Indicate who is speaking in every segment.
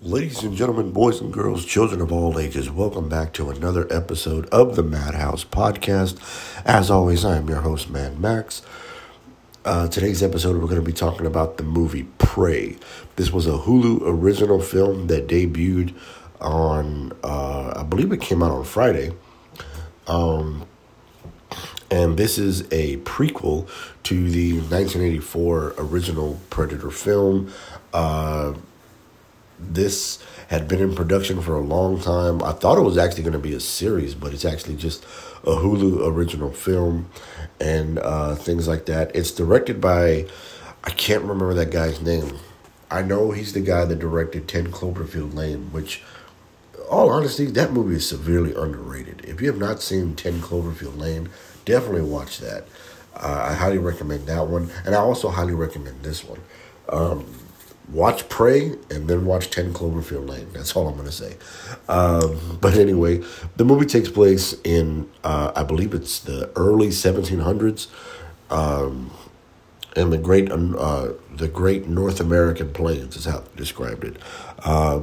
Speaker 1: Ladies and gentlemen, boys and girls, children of all ages, welcome back to another episode of the Madhouse Podcast. As always, I am your host, Man Max. Uh, today's episode, we're going to be talking about the movie Prey. This was a Hulu original film that debuted on, uh, I believe it came out on Friday. Um, and this is a prequel to the 1984 original Predator film. Uh, this had been in production for a long time. I thought it was actually going to be a series, but it's actually just a Hulu original film and uh, things like that. It's directed by, I can't remember that guy's name. I know he's the guy that directed 10 Cloverfield Lane, which, all honesty, that movie is severely underrated. If you have not seen 10 Cloverfield Lane, definitely watch that. Uh, I highly recommend that one, and I also highly recommend this one. Um, watch Prey and then watch 10 Cloverfield Lane. That's all I'm going to say. Um, but anyway, the movie takes place in, uh, I believe it's the early 1700s. Um, and the great uh, the great North American plains is how they described it. Uh,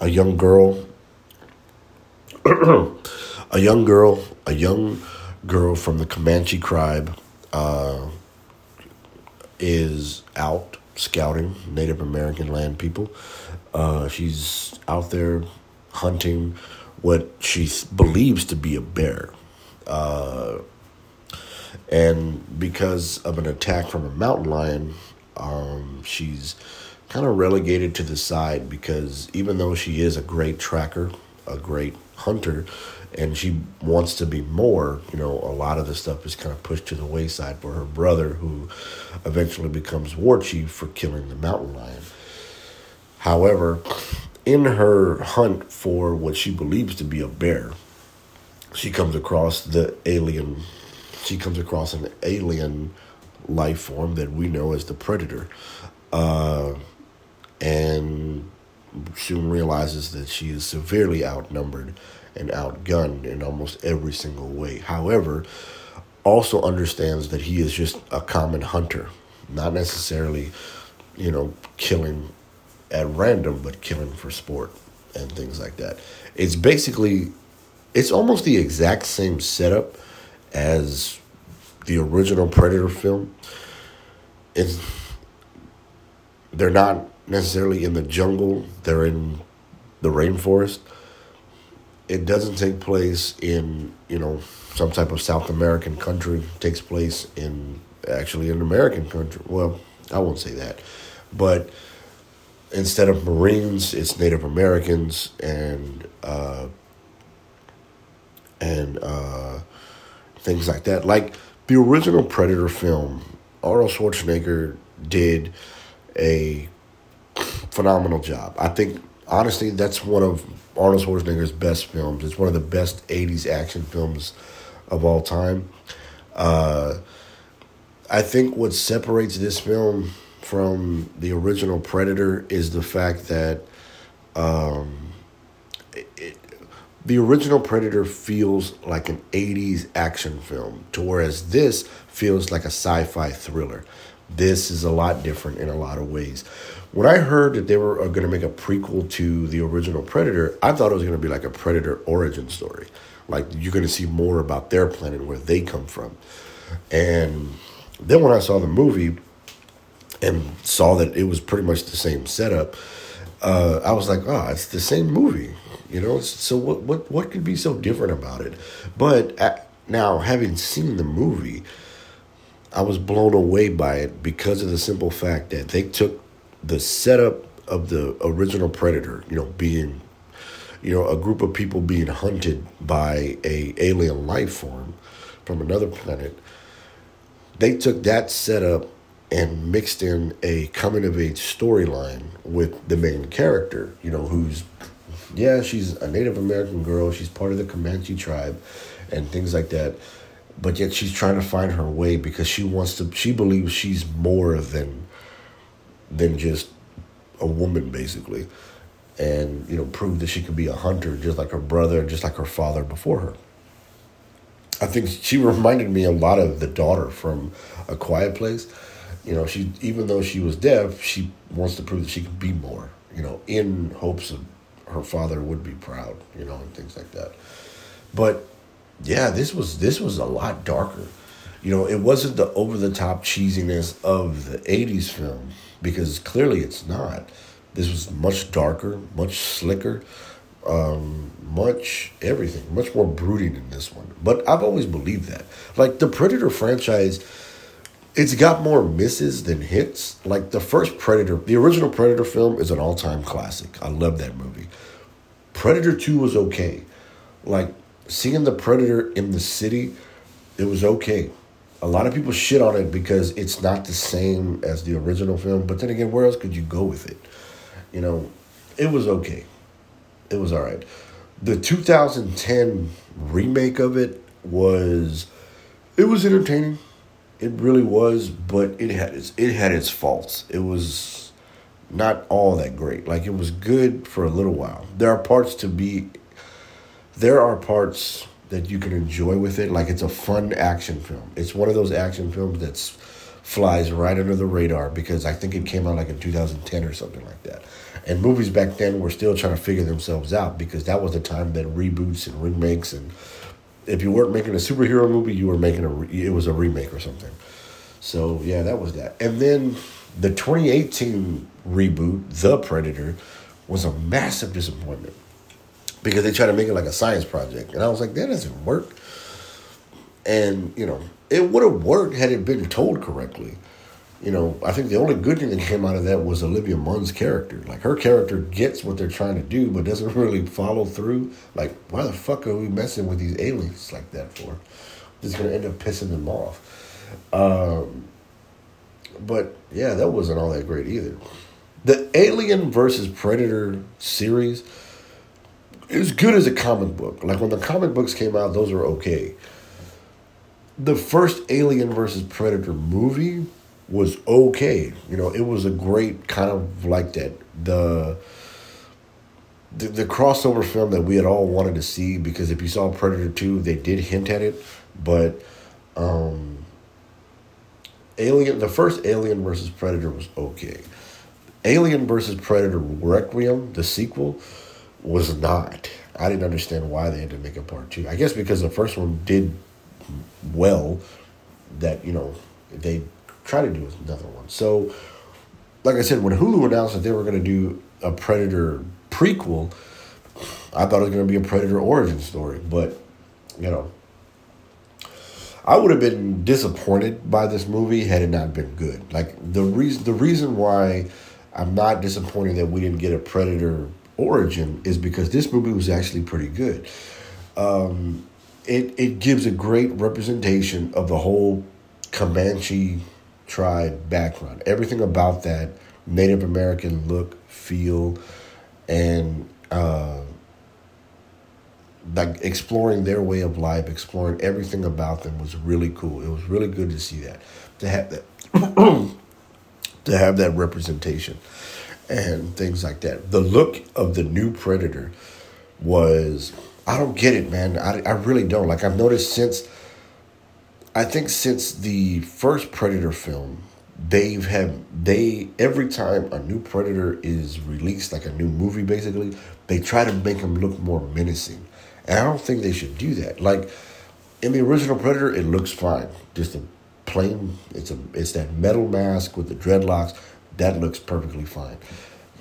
Speaker 1: a young girl, a young girl, a young girl from the Comanche tribe uh, is out scouting Native American land people. Uh, she's out there hunting what she believes to be a bear. Uh, and because of an attack from a mountain lion, um, she's kind of relegated to the side because even though she is a great tracker, a great hunter, and she wants to be more, you know, a lot of the stuff is kind of pushed to the wayside for her brother, who eventually becomes war chief for killing the mountain lion. However, in her hunt for what she believes to be a bear, she comes across the alien. She comes across an alien life form that we know as the predator, uh, and soon realizes that she is severely outnumbered and outgunned in almost every single way. However, also understands that he is just a common hunter, not necessarily, you know, killing at random, but killing for sport and things like that. It's basically, it's almost the exact same setup as the original Predator film. It's they're not necessarily in the jungle; they're in the rainforest it doesn't take place in you know some type of South American country. It takes place in actually an American country. Well, I won't say that, but instead of Marines, it's Native Americans and uh, and uh, things like that. Like the original Predator film, Arnold Schwarzenegger did a phenomenal job. I think honestly, that's one of Arnold Schwarzenegger's best films. It's one of the best 80s action films of all time. Uh, I think what separates this film from the original Predator is the fact that um, it, the original Predator feels like an 80s action film, to whereas this feels like a sci fi thriller. This is a lot different in a lot of ways. When I heard that they were uh, going to make a prequel to the original Predator, I thought it was going to be like a Predator origin story. Like you're going to see more about their planet, where they come from. And then when I saw the movie and saw that it was pretty much the same setup, uh, I was like, oh, it's the same movie. You know, so what what what could be so different about it? But at, now, having seen the movie, I was blown away by it because of the simple fact that they took the setup of the original predator you know being you know a group of people being hunted by a alien life form from another planet. They took that setup and mixed in a coming of age storyline with the main character you know who's yeah she's a native american girl. She's part of the comanche tribe and things like that but yet she's trying to find her way because she wants to she believes she's more than than just a woman, basically, and you know, prove that she could be a hunter just like her brother, just like her father before her. I think she reminded me a lot of the daughter from A Quiet Place. You know, she even though she was deaf, she wants to prove that she can be more. you know, in hopes of her father would be proud, you know, and things like that. But yeah, this was this was a lot darker. You know, it wasn't the over the top cheesiness of the '80s film because clearly it's not. This was much darker, much slicker, um, much everything, much more brooding in this one. But I've always believed that. Like the Predator franchise, it's got more misses than hits. Like the first Predator, the original Predator film is an all time classic. I love that movie. Predator 2 was okay. Like seeing the Predator in the city, it was okay. A lot of people shit on it because it's not the same as the original film. But then again, where else could you go with it? You know, it was okay. It was all right. The 2010 remake of it was, it was entertaining. It really was, but it had its it had its faults. It was not all that great. Like it was good for a little while. There are parts to be there are parts that you can enjoy with it. Like it's a fun action film. It's one of those action films that flies right under the radar because I think it came out like in 2010 or something like that. And movies back then were still trying to figure themselves out because that was the time that reboots and remakes and if you weren't making a superhero movie, you were making a it was a remake or something. So yeah, that was that. And then the 2018 reboot, The Predator, was a massive disappointment because they tried to make it like a science project. And I was like, that doesn't work. And, you know, it would have worked had it been told correctly. You know, I think the only good thing that came out of that was Olivia Munn's character. Like, her character gets what they're trying to do, but doesn't really follow through. Like, why the fuck are we messing with these aliens like that for? Going to end up pissing them off. Um, but, yeah, that wasn't all that great either. The Alien versus Predator series as good as a comic book. Like when the comic books came out, those were okay. The first Alien versus Predator movie was okay. You know, it was a great kind of like that. The the, the crossover film that we had all wanted to see because if you saw Predator 2, they did hint at it, but um Alien the first Alien versus Predator was okay. Alien versus Predator Requiem, the sequel, was not. I didn't understand why they had to make a part two. I guess because the first one did well, that you know they try to do another one. So, like I said, when Hulu announced that they were going to do a Predator prequel, I thought it was going to be a Predator origin story. But you know, I would have been disappointed by this movie had it not been good. Like the reason the reason why I'm not disappointed that we didn't get a Predator origin is because this movie was actually pretty good. Um, it it gives a great representation of the whole Comanche tribe background. Everything about that Native American look, feel, and uh, like exploring their way of life, exploring everything about them was really cool. It was really good to see that to have that to have that representation and things like that. The look of the new Predator was I don't get it, man. I, I really don't. Like I've noticed since I think since the first Predator film, they've had they every time a new Predator is released, like a new movie basically, they try to make him look more menacing. And I don't think they should do that. Like in the original Predator, it looks fine. Just a plain it's a it's that metal mask with the dreadlocks that looks perfectly fine.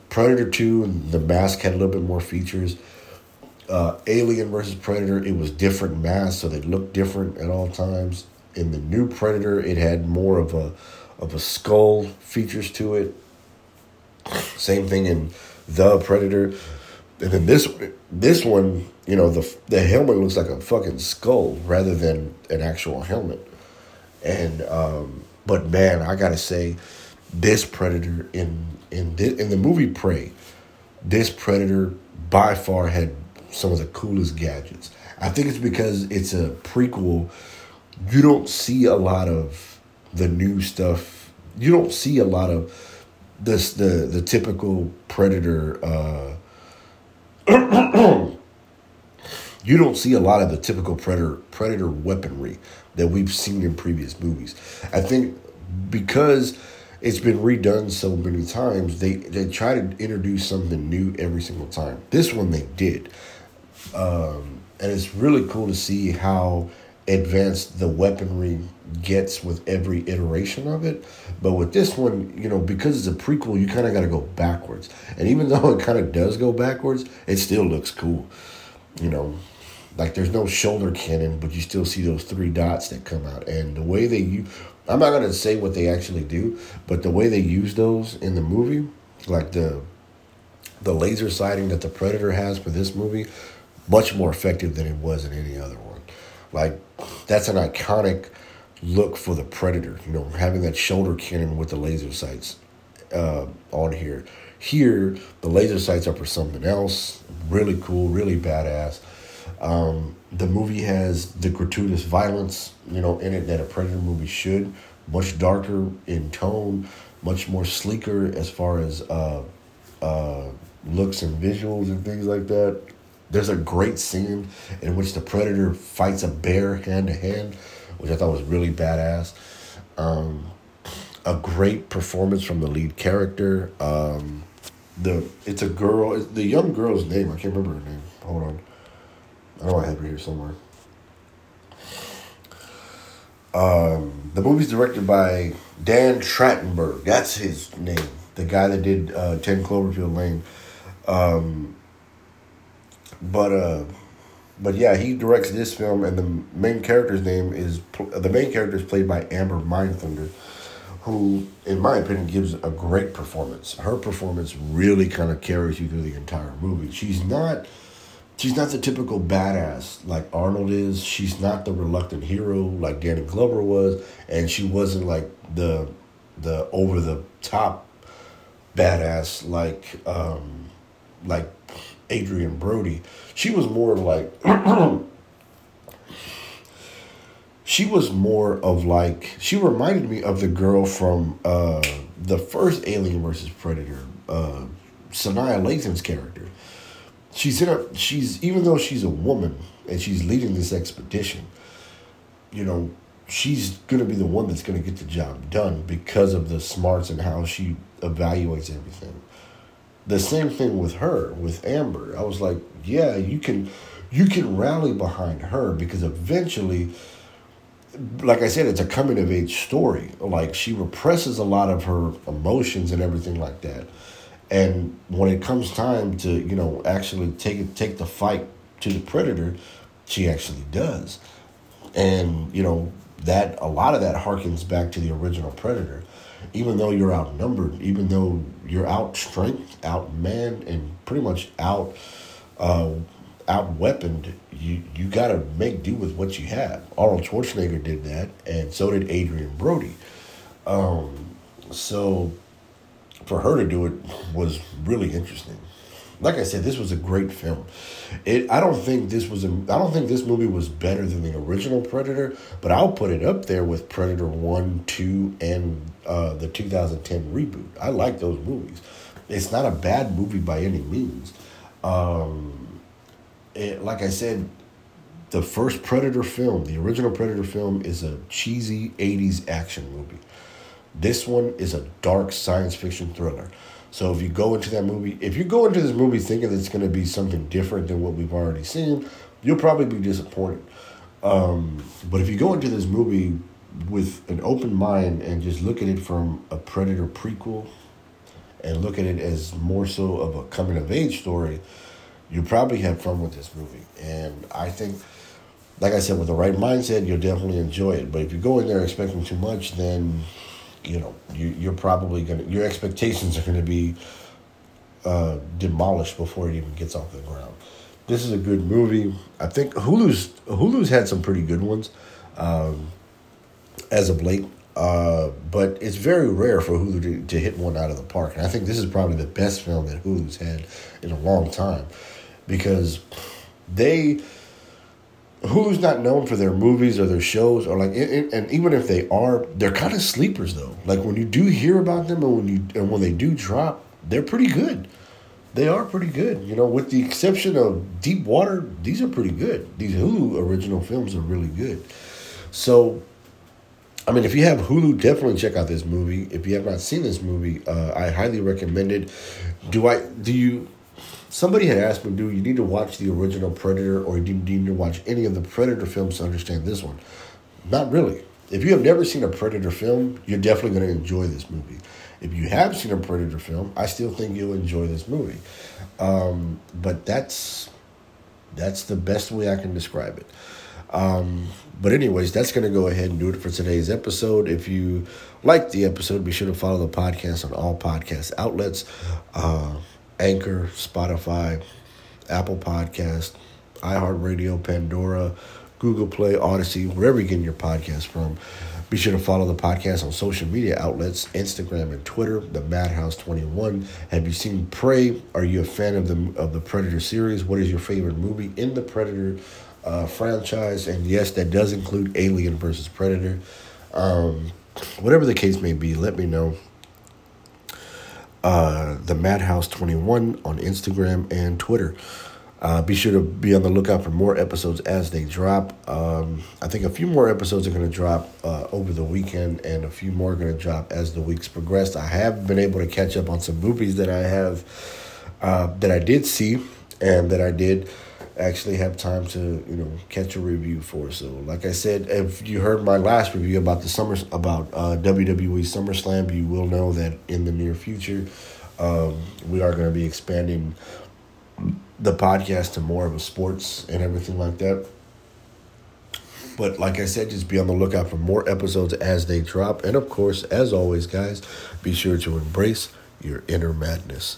Speaker 1: Predator 2, and the mask had a little bit more features. Uh, Alien versus Predator, it was different masks, so they looked different at all times. In the new Predator, it had more of a of a skull features to it. Same thing in the Predator, and then this this one, you know, the the helmet looks like a fucking skull rather than an actual helmet. And um, but man, I gotta say, this predator in in the, in the movie Prey, this predator by far had some of the coolest gadgets. I think it's because it's a prequel. You don't see a lot of the new stuff. You don't see a lot of this the the typical predator. Uh, you don't see a lot of the typical predator predator weaponry that we've seen in previous movies. I think because it's been redone so many times. They they try to introduce something new every single time. This one they did, um, and it's really cool to see how advanced the weaponry gets with every iteration of it. But with this one, you know, because it's a prequel, you kind of got to go backwards. And even though it kind of does go backwards, it still looks cool. You know, like there's no shoulder cannon, but you still see those three dots that come out. And the way they use, I'm not gonna say what they actually do, but the way they use those in the movie, like the the laser sighting that the Predator has for this movie, much more effective than it was in any other one. Like that's an iconic look for the Predator. You know, having that shoulder cannon with the laser sights uh, on here. Here, the laser sights are for something else. Really cool, really badass. Um, the movie has the gratuitous violence, you know, in it that a Predator movie should. Much darker in tone, much more sleeker as far as uh, uh, looks and visuals and things like that. There's a great scene in which the Predator fights a bear hand to hand, which I thought was really badass. Um, a great performance from the lead character. Um, the it's a girl. The young girl's name I can't remember her name. Hold on. I know I have it here somewhere. Um, the movie's directed by Dan Trachtenberg. That's his name. The guy that did uh, 10 Cloverfield Lane. Um, but uh, but yeah, he directs this film, and the main character's name is the main character is played by Amber Midthunder, who, in my opinion, gives a great performance. Her performance really kind of carries you through the entire movie. She's not she's not the typical badass like Arnold is. She's not the reluctant hero like Danny Glover was, and she wasn't like the the over the top badass like um like Adrien Brody. She was more of like she was more of like she reminded me of the girl from uh the first Alien versus Predator, uh Sanaa Lathan's character she's in a she's even though she's a woman and she's leading this expedition you know she's to be the one that's to get the job done because of the smarts and how she evaluates everything. The same thing with her with amber. I was like yeah you can you can rally behind her because eventually like i said it's a coming of age story. Like she represses a lot of her emotions and everything like that and when it comes time to, you know, actually take take the fight to the predator, she actually does. And, you know, that a lot of that harkens back to the original predator. Even though you're outnumbered, even though you're out strength, outmanned, and pretty much out uh, out weaponed, you you got to make do with what you have. Arnold Schwarzenegger did that, and so did Adrien Brody. Um, so for her to do it was really interesting. Like I said, this was a great film. It I don't think this was a I don't think this movie was better than the original Predator, but I'll put it up there with Predator 1, 2 and uh, the 2010 reboot. I like those movies. It's not a bad movie by any means. Um, it, like I said, the first Predator film, the original Predator film, is a cheesy 80s action movie. This one is a dark science fiction thriller. So if you go into that movie, if you go into this movie thinking it's going to be something different than what we've already seen, you'll probably be disappointed. Um, but if you go into this movie with an open mind and just look at it from a Predator prequel and look at it as more so of a coming of age story, you'll probably have fun with this movie. And I think, like I said, with the right mindset, you'll definitely enjoy it. But if you go in there expecting too much, then you know you, you're probably gonna your expectations are gonna be uh, demolished before it even gets off the ground. This is a good movie. I think Hulu's Hulu's had some pretty good ones um, as of late, uh, but it's very rare for Hulu to, to hit one out of the park. And I think this is probably the best film that Hulu's had in a long time because they Hulu's not known for their movies or their shows or like, and even if they are, they're kind of sleepers though. Like when you do hear about them and when you and when they do drop, they're pretty good. They are pretty good, you know. With the exception of Deep Water, these are pretty good. These Hulu original films are really good. So, I mean, if you have Hulu, definitely check out this movie. If you have not seen this movie, uh, I highly recommend it. Do I? Do you? Somebody had asked me, do you need to watch the original Predator, or do you need to watch any of the Predator films to understand this one? Not really. If you have never seen a Predator film, you're definitely going to enjoy this movie. If you have seen a Predator film, I still think you'll enjoy this movie. Um, but that's that's the best way I can describe it. Um, but anyways, that's going to go ahead and do it for today's episode. If you liked the episode, be sure to follow the podcast on all podcast outlets, uh, Anchor, Spotify, Apple Podcast, iHeartRadio, Pandora, Google Play, Odyssey, wherever you're getting your podcast from. Be sure to follow the podcast on social media outlets, Instagram and Twitter, the Madhouse 21. Have you seen Prey? Are you a fan of the of the Predator series? What is your favorite movie in the Predator uh, franchise? And yes, that does include Alien versus Predator. Um, whatever the case may be, let me know. Uh, the Madhouse 21 on Instagram and Twitter. Uh, be sure to be on the lookout for more episodes as they drop. Um, I think a few more episodes are going to drop uh, over the weekend, and a few more are going to drop as the weeks progress. I have been able to catch up on some movies that I have uh, that I did see and that I did actually have time to you know catch a review for. So, like I said, if you heard my last review about the summer about uh, WWE SummerSlam, you will know that in the near future um, we are going to be expanding the podcast to more of a sports and everything like that. But like I said, just be on the lookout for more episodes as they drop. And of course, as always, guys, be sure to embrace your inner madness.